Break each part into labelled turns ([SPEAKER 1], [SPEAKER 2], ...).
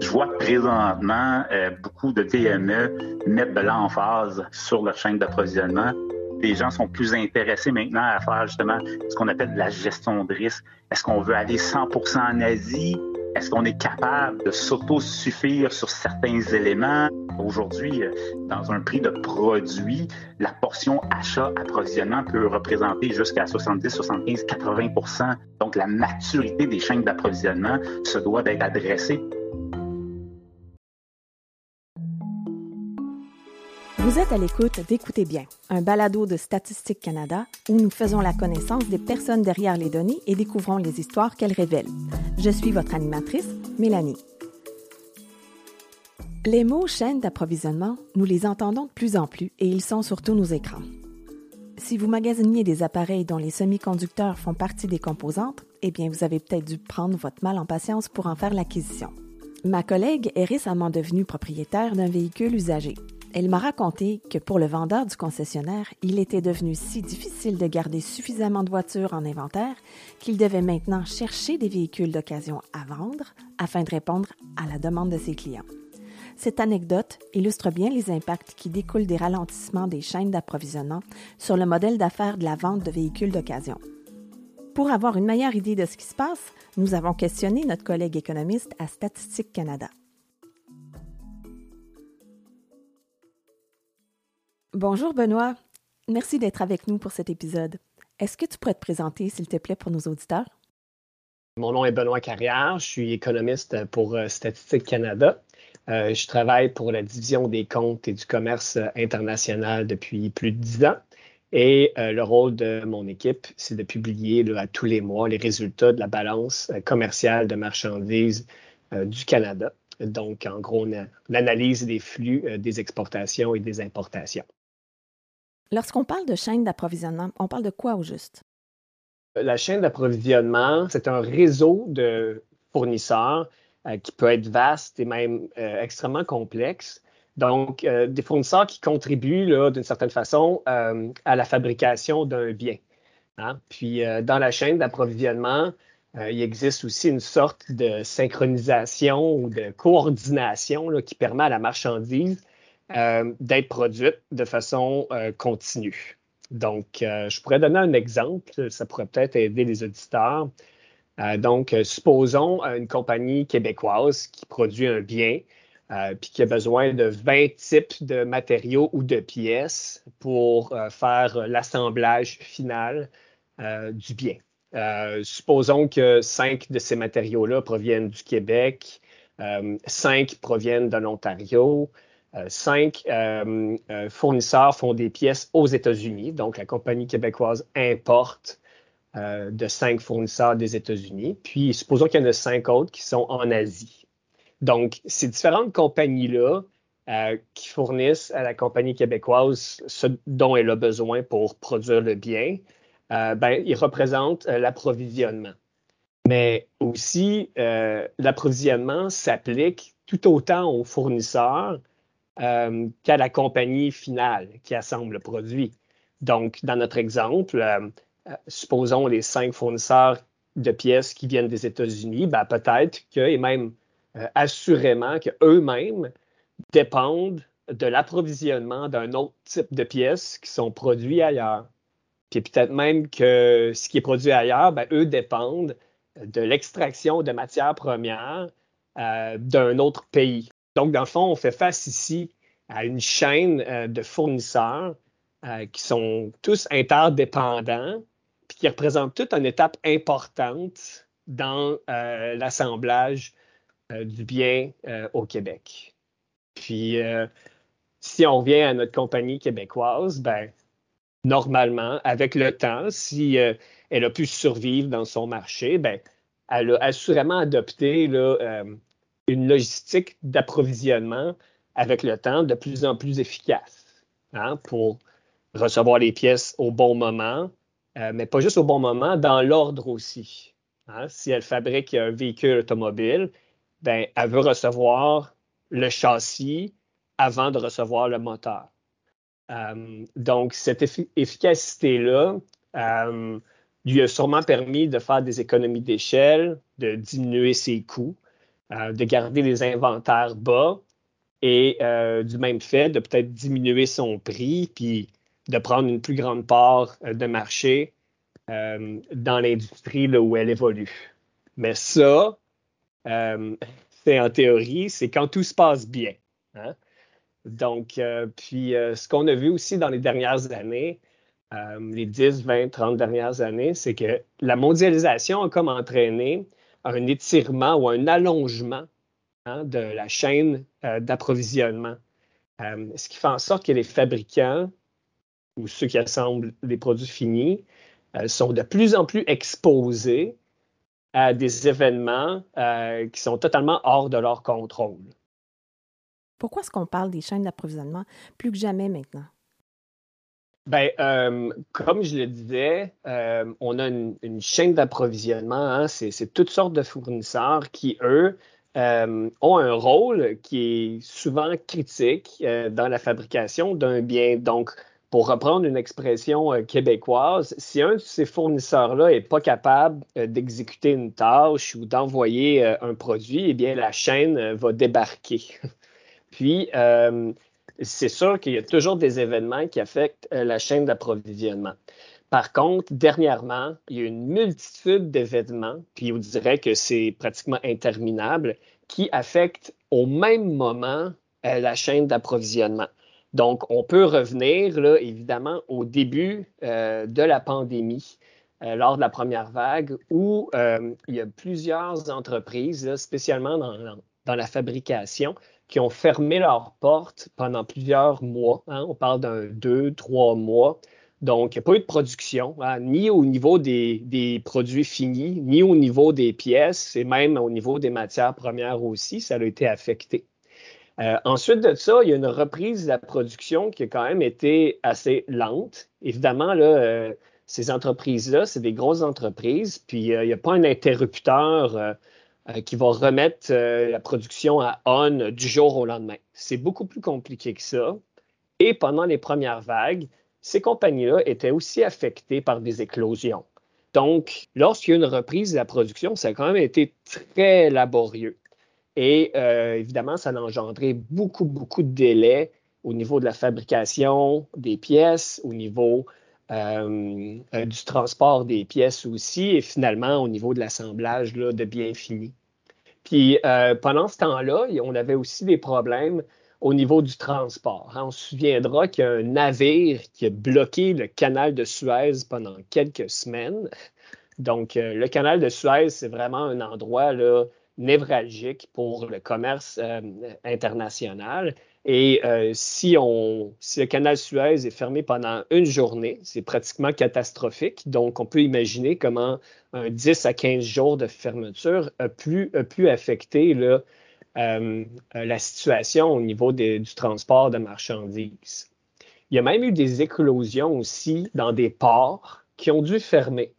[SPEAKER 1] Je vois présentement euh, beaucoup de PME mettre de l'emphase sur leur chaîne d'approvisionnement. Les gens sont plus intéressés maintenant à faire justement ce qu'on appelle de la gestion de risque. Est-ce qu'on veut aller 100% en Asie? Est-ce qu'on est capable de s'auto-suffire sur certains éléments? Aujourd'hui, euh, dans un prix de produit, la portion achat-approvisionnement peut représenter jusqu'à 70, 75, 80% Donc, la maturité des chaînes d'approvisionnement se doit d'être adressée
[SPEAKER 2] Vous êtes à l'écoute d'Écoutez bien, un balado de Statistique Canada où nous faisons la connaissance des personnes derrière les données et découvrons les histoires qu'elles révèlent. Je suis votre animatrice, Mélanie. Les mots chaîne d'approvisionnement, nous les entendons de plus en plus et ils sont sur tous nos écrans. Si vous magasiniez des appareils dont les semi-conducteurs font partie des composantes, eh bien, vous avez peut-être dû prendre votre mal en patience pour en faire l'acquisition. Ma collègue est récemment devenue propriétaire d'un véhicule usagé elle m'a raconté que pour le vendeur du concessionnaire, il était devenu si difficile de garder suffisamment de voitures en inventaire qu'il devait maintenant chercher des véhicules d'occasion à vendre afin de répondre à la demande de ses clients. Cette anecdote illustre bien les impacts qui découlent des ralentissements des chaînes d'approvisionnement sur le modèle d'affaires de la vente de véhicules d'occasion. Pour avoir une meilleure idée de ce qui se passe, nous avons questionné notre collègue économiste à Statistique Canada. Bonjour Benoît, merci d'être avec nous pour cet épisode. Est-ce que tu pourrais te présenter, s'il te plaît, pour nos auditeurs?
[SPEAKER 3] Mon nom est Benoît Carrière, je suis économiste pour euh, Statistique Canada. Euh, je travaille pour la division des comptes et du commerce euh, international depuis plus de dix ans. Et le rôle de mon équipe, c'est de publier à tous les mois les résultats de la balance commerciale de marchandises du Canada. Donc, en gros, l'analyse des flux des exportations et des importations.
[SPEAKER 2] Lorsqu'on parle de chaîne d'approvisionnement, on parle de quoi au juste?
[SPEAKER 3] La chaîne d'approvisionnement, c'est un réseau de fournisseurs euh, qui peut être vaste et même euh, extrêmement complexe. Donc, euh, des fournisseurs qui contribuent d'une certaine façon à la fabrication d'un bien. Hein. Puis, dans la chaîne d'approvisionnement, il existe aussi une sorte de synchronisation ou de coordination qui permet à la marchandise euh, d'être produite de façon euh, continue. Donc, euh, je pourrais donner un exemple, ça pourrait peut-être aider les auditeurs. donc, supposons une compagnie québécoise qui produit un bien, puis qui a besoin de 20 types de matériaux ou de pièces pour faire l'assemblage final du bien. supposons que cinq de ces matériaux-là proviennent du Québec, cinq proviennent de l'Ontario, cinq euh, euh, fournisseurs font des pièces aux États-Unis. Donc, la compagnie québécoise importe de cinq fournisseurs des États-Unis. Puis, supposons qu'il y en a cinq autres qui sont en Asie. Donc, ces différentes compagnies-là qui fournissent à la compagnie québécoise ce dont elle a besoin pour produire le bien, ben, ils représentent l'approvisionnement. Mais aussi, l'approvisionnement s'applique tout autant aux fournisseurs euh, qu'à la compagnie finale qui assemble le produit. Donc, dans notre exemple, euh, euh, supposons les cinq fournisseurs de pièces qui viennent des États-Unis, ben, peut-être que, et même assurément qu'eux-mêmes dépendent de l'approvisionnement d'un autre type de pièces qui sont produits ailleurs. Puis peut-être même que ce qui est produit ailleurs, ben, eux dépendent de l'extraction de matières premières d'un autre pays. Donc, dans le fond, on fait face ici à une chaîne euh, de fournisseurs euh, qui sont tous interdépendants, puis qui représentent toute une étape importante dans euh, l'assemblage du bien au Québec. Puis, si on revient à notre compagnie québécoise, ben, normalement, avec le temps, si elle a pu survivre dans son marché, ben, elle a assurément adopté là, une logistique d'approvisionnement avec le temps de plus en plus efficace hein, pour recevoir les pièces au bon moment, euh, mais pas juste au bon moment, dans l'ordre aussi. Hein. Si elle fabrique un véhicule automobile, ben, elle veut recevoir le châssis avant de recevoir le moteur. Euh, donc, cette efficacité-là euh, lui a sûrement permis de faire des économies d'échelle, de diminuer ses coûts, de garder les inventaires bas et du même fait de peut-être diminuer son prix puis de prendre une plus grande part de marché dans l'industrie où elle évolue. Mais ça, c'est en théorie, c'est quand tout se passe bien. Hein. Donc, puis ce qu'on a vu aussi dans les dernières années, euh, les 10, 20, 30 dernières années, c'est que la mondialisation a comme entraîné un étirement ou un allongement hein, de la chaîne euh, d'approvisionnement. Euh, ce qui fait en sorte que les fabricants ou ceux qui assemblent les produits finis sont de plus en plus exposés à des événements qui sont totalement hors de leur contrôle.
[SPEAKER 2] Pourquoi est-ce qu'on parle des chaînes d'approvisionnement plus que jamais maintenant?
[SPEAKER 3] Ben, euh, comme je le disais, euh, on a une, chaîne d'approvisionnement. Hein, c'est toutes sortes de fournisseurs qui, eux, euh, ont un rôle qui est souvent critique dans la fabrication d'un bien. Donc, pour reprendre une expression québécoise, si un de ces fournisseurs-là n'est pas capable d'exécuter une tâche ou d'envoyer un produit, eh bien, la chaîne va débarquer. Puis, c'est sûr qu'il y a toujours des événements qui affectent euh, la chaîne d'approvisionnement. Par contre, dernièrement, il y a une multitude d'événements, puis on dirait que c'est pratiquement interminable, qui affectent au même moment euh, la chaîne d'approvisionnement. Donc, on peut revenir, évidemment, au début euh, de la pandémie, lors de la première vague, où il y a plusieurs entreprises, spécialement dans, la fabrication, qui ont fermé leurs portes pendant plusieurs mois. Hein. On parle d'un deux, trois mois. Donc, il n'y a pas eu de production, hein, ni au niveau des, produits finis, ni au niveau des pièces, et même au niveau des matières premières aussi, ça a été affecté. Euh, ensuite de ça, il y a une reprise de la production qui a quand même été assez lente. Évidemment, là, euh, ces entreprises-là, c'est des grosses entreprises, puis euh, il n'y a pas un interrupteur euh, qui va remettre euh, la production à on du jour au lendemain. C'est beaucoup plus compliqué que ça. Et pendant les premières vagues, ces compagnies-là étaient aussi affectées par des éclosions. Donc, lorsqu'il y a une reprise de la production, ça a quand même été très laborieux. Et euh, évidemment, ça a engendré beaucoup, beaucoup de délais au niveau de la fabrication des pièces, au niveau du transport des pièces aussi, et finalement au niveau de l'assemblage de biens finis. Puis euh, pendant ce temps-là, on avait aussi des problèmes au niveau du transport. Hein. On se souviendra qu'il y a un navire qui a bloqué le canal de Suez pendant quelques semaines. Donc, euh, le canal de Suez, c'est vraiment un endroit névralgique pour le commerce euh, international. Et euh, si, on, si le canal Suez est fermé pendant une journée, c'est pratiquement catastrophique. Donc, on peut imaginer comment un 10 à 15 jours de fermeture a pu, a pu affecter euh, la situation au niveau du transport de marchandises. Il y a même eu des éclosions aussi dans des ports qui ont dû fermer.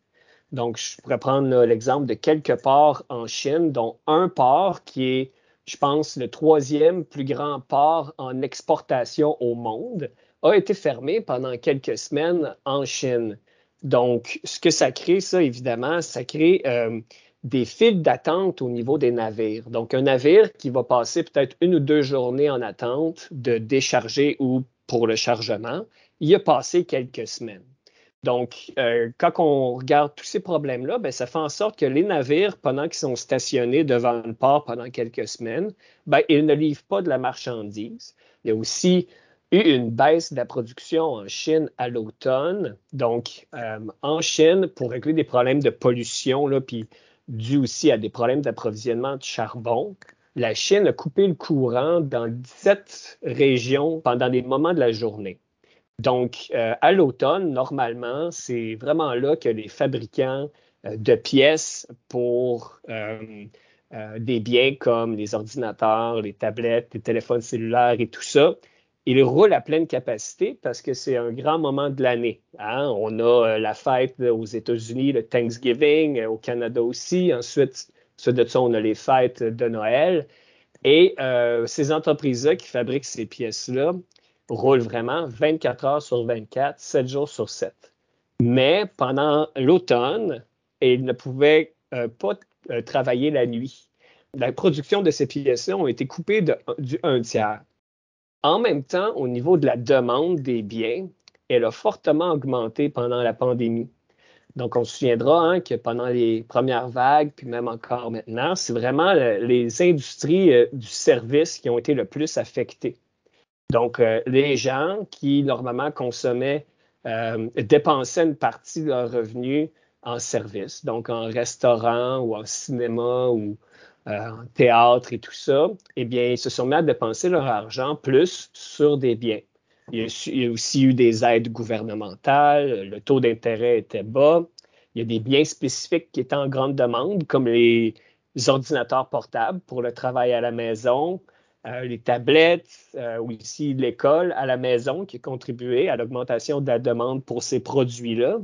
[SPEAKER 3] Donc, je pourrais prendre l'exemple de quelques ports en Chine, dont un port qui est je pense, le troisième plus grand port en exportation au monde, a été fermé pendant quelques semaines en Chine. Donc, ce que ça crée, ça, évidemment, ça crée euh, des files d'attente au niveau des navires. Donc, un navire qui va passer peut-être une ou deux journées en attente de décharger ou pour le chargement, il a passé quelques semaines. Donc, euh, quand on regarde tous ces problèmes-là, ben, ça fait en sorte que les navires, pendant qu'ils sont stationnés devant le port pendant quelques semaines, ben, ils ne livrent pas de la marchandise. Il y a aussi eu une baisse de la production en Chine à l'automne. Donc, euh, en Chine, pour régler des problèmes de pollution, puis dû aussi à des problèmes d'approvisionnement de charbon, la Chine a coupé le courant dans 17 régions pendant des moments de la journée. Donc, euh, à l'automne, normalement, c'est vraiment là que les fabricants euh, de pièces pour euh, des biens comme les ordinateurs, les tablettes, les téléphones cellulaires et tout ça, ils roulent à pleine capacité parce que c'est un grand moment de l'année. Hein. On a la fête aux États-Unis, le Thanksgiving, au Canada aussi. Ensuite, suite de ça, on a les fêtes de Noël. Et ces entreprises-là qui fabriquent ces pièces-là, roule vraiment 24 heures sur 24, 7 jours sur 7. Mais pendant l'automne, il ne pouvait euh, pas euh, travailler la nuit. la production de ces pièces-là ont été coupées de, du un tiers. En même temps, au niveau de la demande des biens, elle a fortement augmenté pendant la pandémie. Donc, on se souviendra hein, que pendant les premières vagues, puis même encore maintenant, c'est vraiment les industries euh, du service qui ont été le plus affectées. Donc, euh, les gens qui normalement consommaient, euh, dépensaient une partie de leurs revenus en service, donc en restaurant ou en cinéma ou en théâtre et tout ça, eh bien, ils se sont mis à dépenser leur argent plus sur des biens. Il y, a, aussi eu des aides gouvernementales, le taux d'intérêt était bas. Il y a des biens spécifiques qui étaient en grande demande, comme les ordinateurs portables pour le travail à la maison, euh, les tablettes, euh, ou ici l'école à la maison qui a contribué à l'augmentation de la demande pour ces produits-là.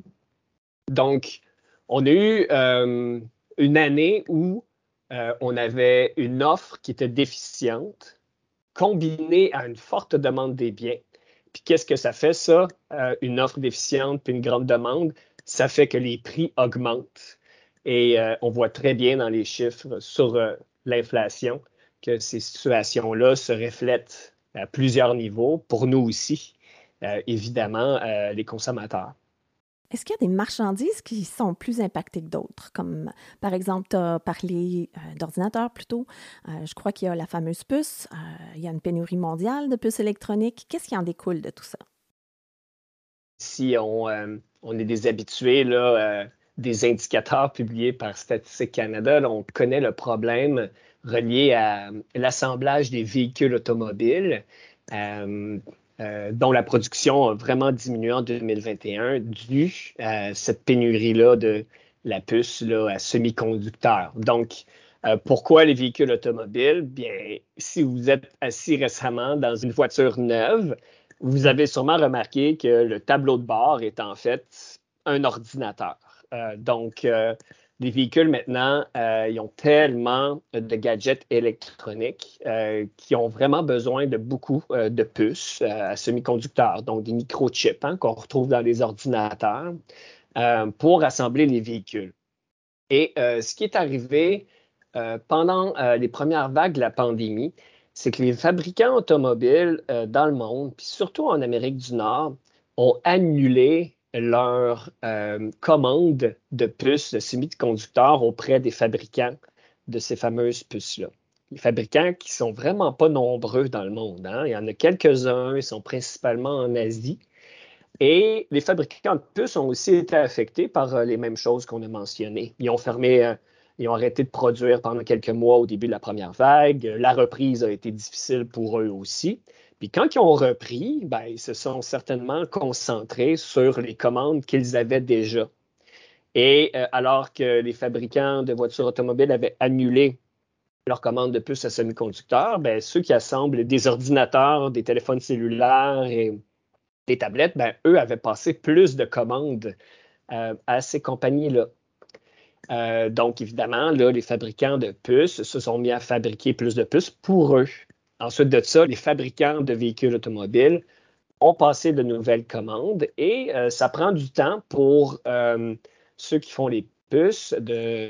[SPEAKER 3] Donc, on a eu euh, une année où on avait une offre qui était déficiente, combinée à une forte demande des biens. Puis qu'est-ce que ça fait, ça? Euh, une offre déficiente puis une grande demande, ça fait que les prix augmentent. Et euh, on voit très bien dans les chiffres sur euh, l'inflation que ces situations-là se reflètent à plusieurs niveaux, pour nous aussi, évidemment, les consommateurs.
[SPEAKER 2] Est-ce qu'il y a des marchandises qui sont plus impactées que d'autres? Comme par exemple, tu as parlé euh, d'ordinateurs plutôt. Euh, je crois qu'il y a la fameuse puce. Euh, il y a une pénurie mondiale de puces électroniques. Qu'est-ce qui en découle de tout ça?
[SPEAKER 3] Si on, on est des habitués là, des indicateurs publiés par Statistique Canada, on connaît le problème relié à l'assemblage des véhicules automobiles. Euh, dont la production a vraiment diminué en 2021 dû à cette pénurie-là de la puce là, à semi-conducteurs. Donc, euh, pourquoi les véhicules automobiles? Bien, si vous êtes assis récemment dans une voiture neuve, vous avez sûrement remarqué que le tableau de bord est en fait un ordinateur. Euh, donc, les véhicules maintenant, euh, ils ont tellement de gadgets électroniques euh, qui ont vraiment besoin de beaucoup euh, de puces à semi-conducteurs, donc des microchips hein, qu'on retrouve dans les ordinateurs pour assembler les véhicules. Et ce qui est arrivé pendant les premières vagues de la pandémie, c'est que les fabricants automobiles dans le monde, puis surtout en Amérique du Nord, ont annulé leur euh, commande de puces de semi-conducteurs auprès des fabricants de ces fameuses puces-là. Les fabricants qui sont vraiment pas nombreux dans le monde. Hein. Il y en a quelques-uns, ils sont principalement en Asie. Et les fabricants de puces ont aussi été affectés par euh, les mêmes choses qu'on a mentionnées. Ils ont fermé, euh, ils ont arrêté de produire pendant quelques mois au début de la première vague. La reprise a été difficile pour eux aussi. Puis quand ils ont repris, ben, ils se sont certainement concentrés sur les commandes qu'ils avaient déjà. Et euh, alors que les fabricants de voitures automobiles avaient annulé leurs commandes de puces à semi-conducteurs, ben, ceux qui assemblent des ordinateurs, des téléphones cellulaires et des tablettes, ben, eux avaient passé plus de commandes euh, à ces compagnies-là. Euh, donc, évidemment, là, les fabricants de puces se sont mis à fabriquer plus de puces pour eux. Ensuite de ça, les fabricants de véhicules automobiles ont passé de nouvelles commandes et euh, ça prend du temps pour euh, ceux qui font les puces de,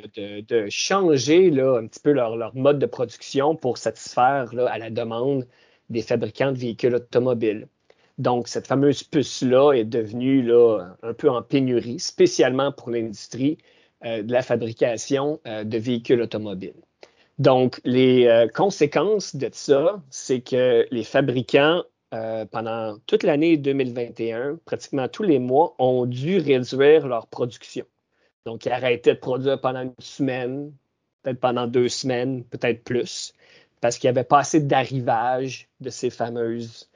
[SPEAKER 3] changer un petit peu leur, mode de production pour satisfaire à la demande des fabricants de véhicules automobiles. Donc, cette fameuse puce-là est devenue un peu en pénurie, spécialement pour l'industrie euh, de la fabrication de véhicules automobiles. Donc, les euh, conséquences de ça, c'est que les fabricants, euh, pendant toute l'année 2021, pratiquement tous les mois, ont dû réduire leur production. Donc, ils arrêtaient de produire pendant une semaine, peut-être pendant deux semaines, peut-être plus, parce qu'il n'y avait pas assez d'arrivage de ces fameuses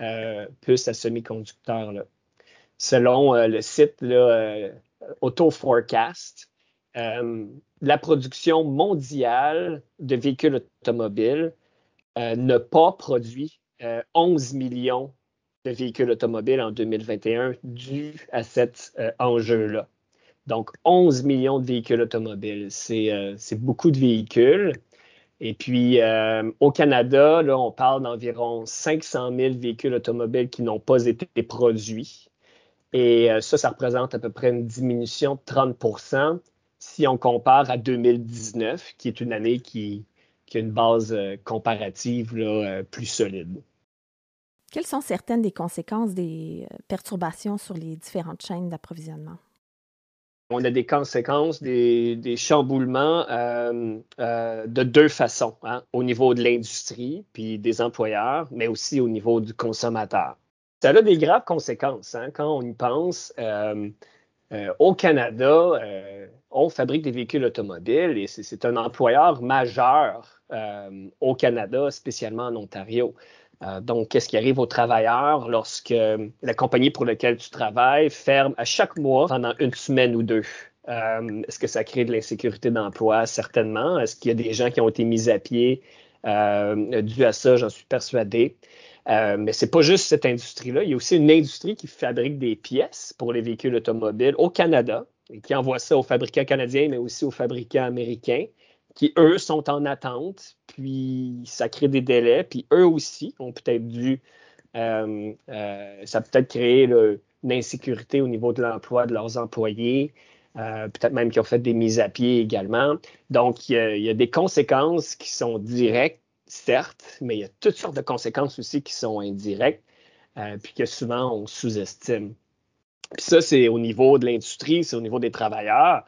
[SPEAKER 3] euh, puces à semi-conducteurs-là. Selon le site là, Auto Forecast, la production mondiale de véhicules automobiles euh, n'a pas produit 11 euh, millions de véhicules automobiles en 2021 dû à cet euh, enjeu-là. Donc, 11 millions de véhicules automobiles, c'est beaucoup de véhicules. Et puis, au Canada, là, on parle d'environ 500 000 véhicules automobiles qui n'ont pas été produits. Et ça, ça représente à peu près une diminution de 30 si on compare à 2019, qui est une année qui qui a une base comparative plus solide.
[SPEAKER 2] Quelles sont certaines des conséquences des perturbations sur les différentes chaînes d'approvisionnement?
[SPEAKER 3] on a des conséquences, des, chamboulements euh, euh, de deux façons, hein, au niveau de l'industrie puis des employeurs, mais aussi au niveau du consommateur. Ça a des graves conséquences hein, quand on y pense. Euh, au Canada, on fabrique des véhicules automobiles et c'est un employeur majeur au Canada, spécialement en Ontario. Euh, donc, qu'est-ce qui arrive aux travailleurs lorsque la compagnie pour laquelle tu travailles ferme à chaque mois pendant une semaine ou deux? Euh, est-ce que ça crée de l'insécurité d'emploi? Certainement. Est-ce qu'il y a des gens qui ont été mis à pied? Euh, dû à ça? J'en suis persuadé. Euh, mais c'est pas juste cette industrie-là. Il y a aussi une industrie qui fabrique des pièces pour les véhicules automobiles au Canada et qui envoie ça aux fabricants canadiens, mais aussi aux fabricants américains qui, eux, sont en attente, puis ça crée des délais, puis eux aussi ont peut-être dû, euh, euh, ça peut être créé une insécurité au niveau de l'emploi de leurs employés, euh, peut-être même qu'ils ont fait des mises à pied également. Donc, il y, a, des conséquences qui sont directes, certes, mais il y a toutes sortes de conséquences aussi qui sont indirectes, puis que souvent on sous-estime. Puis ça, c'est au niveau de l'industrie, c'est au niveau des travailleurs.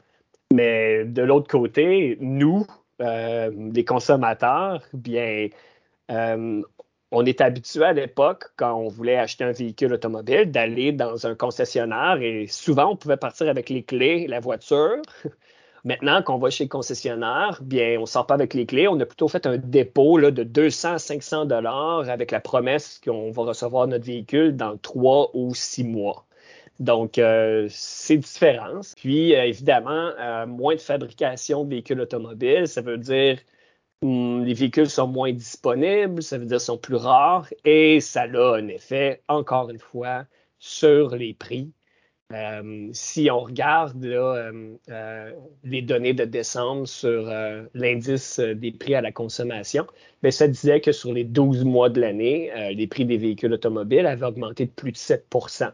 [SPEAKER 3] Mais de l'autre côté, nous, euh, les consommateurs, bien, euh, on est habitué à l'époque, quand on voulait acheter un véhicule automobile, d'aller dans un concessionnaire et souvent on pouvait partir avec les clés, la voiture. Maintenant, quand on va chez le concessionnaire, bien, on ne sort pas avec les clés. On a plutôt fait un dépôt là, de 200 à 500 dollars avec la promesse qu'on va recevoir notre véhicule dans trois ou six mois. Donc, euh, c'est différent. Puis, euh, évidemment, euh, moins de fabrication de véhicules automobiles, ça veut dire hum, les véhicules sont moins disponibles, ça veut dire sont plus rares et ça a un effet, encore une fois, sur les prix. Si on regarde les données de décembre sur l'indice des prix à la consommation, bien, ça disait que sur les 12 mois de l'année, les prix des véhicules automobiles avaient augmenté de plus de 7%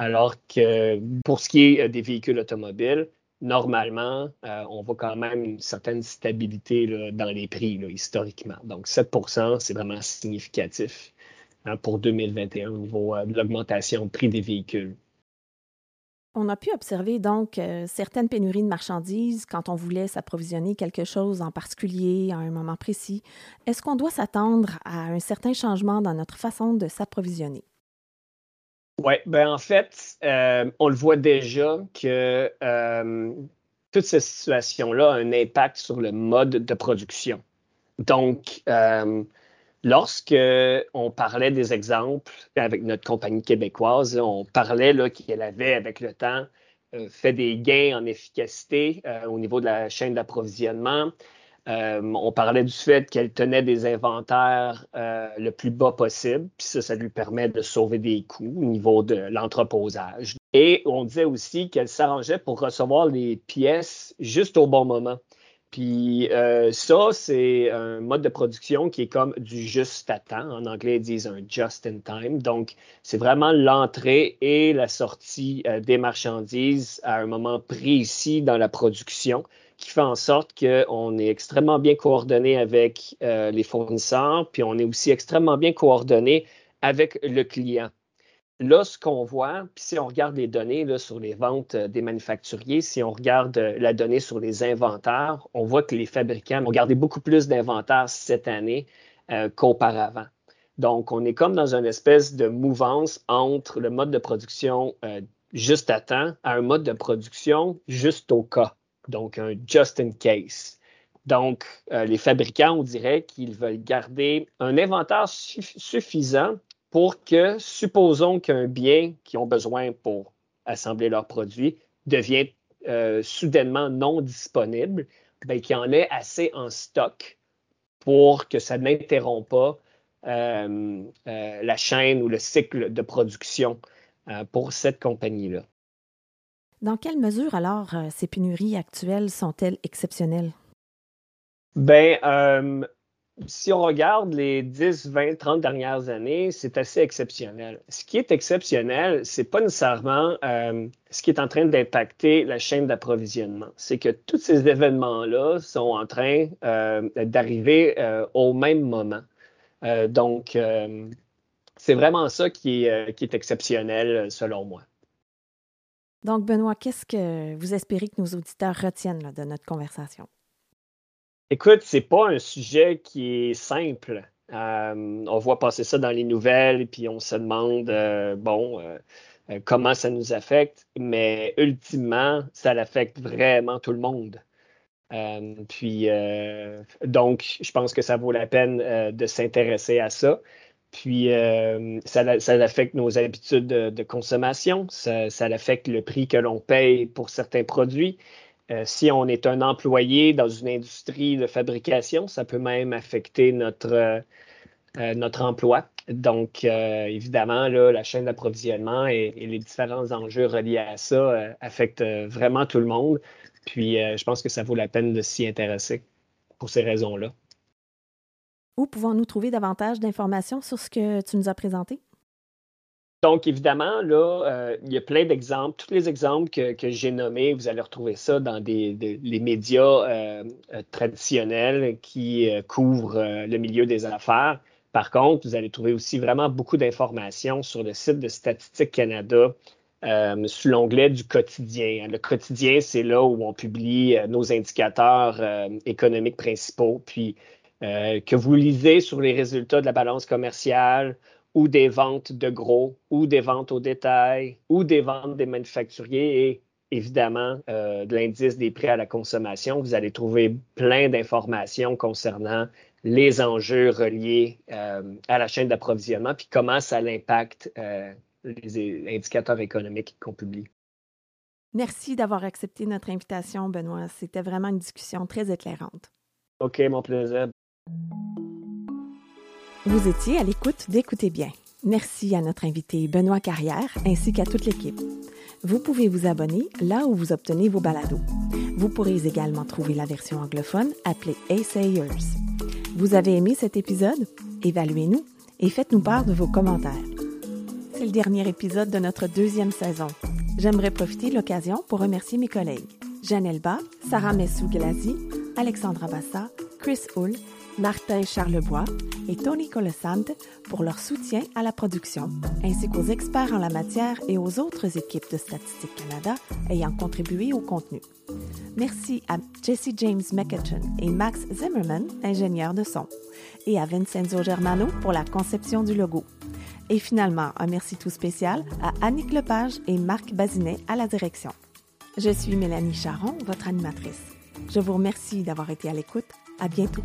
[SPEAKER 3] alors que pour ce qui est euh, des véhicules automobiles, normalement, euh, on voit quand même une certaine stabilité dans les prix historiquement. Donc 7% c'est vraiment significatif hein, pour 2021 au niveau euh, de l'augmentation du prix des véhicules.
[SPEAKER 2] On a pu observer donc certaines pénuries de marchandises quand on voulait s'approvisionner quelque chose en particulier à un moment précis. Est-ce qu'on doit s'attendre à un certain changement dans notre façon de s'approvisionner?
[SPEAKER 3] Oui, ben en fait, euh, on le voit déjà que euh, toute cette situation-là a un impact sur le mode de production. Donc, euh, lorsque on parlait des exemples avec notre compagnie québécoise, on parlait qu'elle avait, avec le temps, fait des gains en efficacité au niveau de la chaîne d'approvisionnement. Euh, on parlait du fait qu'elle tenait des inventaires euh, le plus bas possible, puis ça, ça lui permet de sauver des coûts au niveau de l'entreposage. Et on disait aussi qu'elle s'arrangeait pour recevoir les pièces juste au bon moment. Puis euh, ça, c'est un mode de production qui est comme du juste à temps. En anglais, ils disent un just in time. Donc, c'est vraiment l'entrée et la sortie des marchandises à un moment précis dans la production qui fait en sorte qu'on est extrêmement bien coordonné avec euh, les fournisseurs, puis on est aussi extrêmement bien coordonné avec le client. Là, ce qu'on voit, puis si on regarde les données sur les ventes euh, des manufacturiers, si on regarde euh, la donnée sur les inventaires, on voit que les fabricants ont gardé beaucoup plus d'inventaires cette année qu'auparavant. Donc, on est comme dans une espèce de mouvance entre le mode de production juste à temps à un mode de production juste au cas donc un just in case. Donc, euh, les fabricants, on dirait qu'ils veulent garder un inventaire suffisant pour que, supposons qu'un bien qu'ils ont besoin pour assembler leurs produits devienne euh, soudainement non disponible, ben, qu'il y en ait assez en stock pour que ça n'interrompt pas euh, la chaîne ou le cycle de production pour cette compagnie-là.
[SPEAKER 2] Dans quelle mesure alors euh, ces pénuries actuelles sont-elles exceptionnelles?
[SPEAKER 3] Ben, euh, si on regarde les 10, 20, 30 dernières années, c'est assez exceptionnel. Ce qui est exceptionnel, c'est pas nécessairement euh, ce qui est en train d'impacter la chaîne d'approvisionnement. C'est que tous ces événements-là sont en train euh, d'arriver euh, au même moment. donc, c'est vraiment ça qui est, qui est exceptionnel selon moi.
[SPEAKER 2] Donc, Benoît, qu'est-ce que vous espérez que nos auditeurs retiennent de notre conversation?
[SPEAKER 3] Écoute, c'est pas un sujet qui est simple. Euh, on voit passer ça dans les nouvelles, puis on se demande, euh, bon, euh, comment ça nous affecte, mais ultimement, ça l'affecte vraiment tout le monde. puis, donc, je pense que ça vaut la peine de s'intéresser à ça. Puis, ça, ça, affecte nos habitudes de, consommation, ça, ça affecte le prix que l'on paye pour certains produits. Euh, si on est un employé dans une industrie de fabrication, ça peut même affecter notre, euh, euh, notre emploi. Donc, évidemment, la chaîne d'approvisionnement et, les différents enjeux reliés à ça affectent vraiment tout le monde. Puis, je pense que ça vaut la peine de s'y intéresser pour ces raisons-là.
[SPEAKER 2] Où pouvons-nous trouver davantage d'informations sur ce que tu nous as présenté?
[SPEAKER 3] Donc, évidemment, là, euh, il y a plein d'exemples. Tous les exemples que, j'ai nommés, vous allez retrouver ça dans les médias euh, euh, traditionnels qui couvrent le milieu des affaires. Par contre, vous allez trouver aussi vraiment beaucoup d'informations sur le site de Statistique Canada sous l'onglet du quotidien. Le quotidien, c'est là où on publie nos indicateurs économiques principaux. Puis, que vous lisez sur les résultats de la balance commerciale, ou des ventes de gros, ou des ventes au détail, ou des ventes des manufacturiers et évidemment euh, de l'indice des prix à la consommation. Vous allez trouver plein d'informations concernant les enjeux reliés euh, à la chaîne d'approvisionnement, puis comment ça impacte euh, les indicateurs économiques qu'on publie.
[SPEAKER 2] Merci d'avoir accepté notre invitation, Benoît. C'était vraiment une discussion très éclairante.
[SPEAKER 3] OK, mon plaisir.
[SPEAKER 2] Vous étiez à l'écoute d'Écoutez bien. Merci à notre invité Benoît Carrière ainsi qu'à toute l'équipe. Vous pouvez vous abonner là où vous obtenez vos balados. Vous pourrez également trouver la version anglophone appelée Assayers. Vous avez aimé cet épisode? Évaluez-nous et faites-nous part de vos commentaires. C'est le dernier épisode de notre deuxième saison. J'aimerais profiter de l'occasion pour remercier mes collègues Janelle Bas, Sarah Messou-Glazy, Alexandra Bassa, Chris Hull Martin Charlebois et Tony Colesante pour leur soutien à la production, ainsi qu'aux experts en la matière et aux autres équipes de Statistique Canada ayant contribué au contenu. Merci à Jesse James McEachin et Max Zimmerman, ingénieurs de son, et à Vincenzo Germano pour la conception du logo. Et finalement, un merci tout spécial à Annick Lepage et Marc Bazinet à la direction. Je suis Mélanie Charon, votre animatrice. Je vous remercie d'avoir été à l'écoute. À bientôt.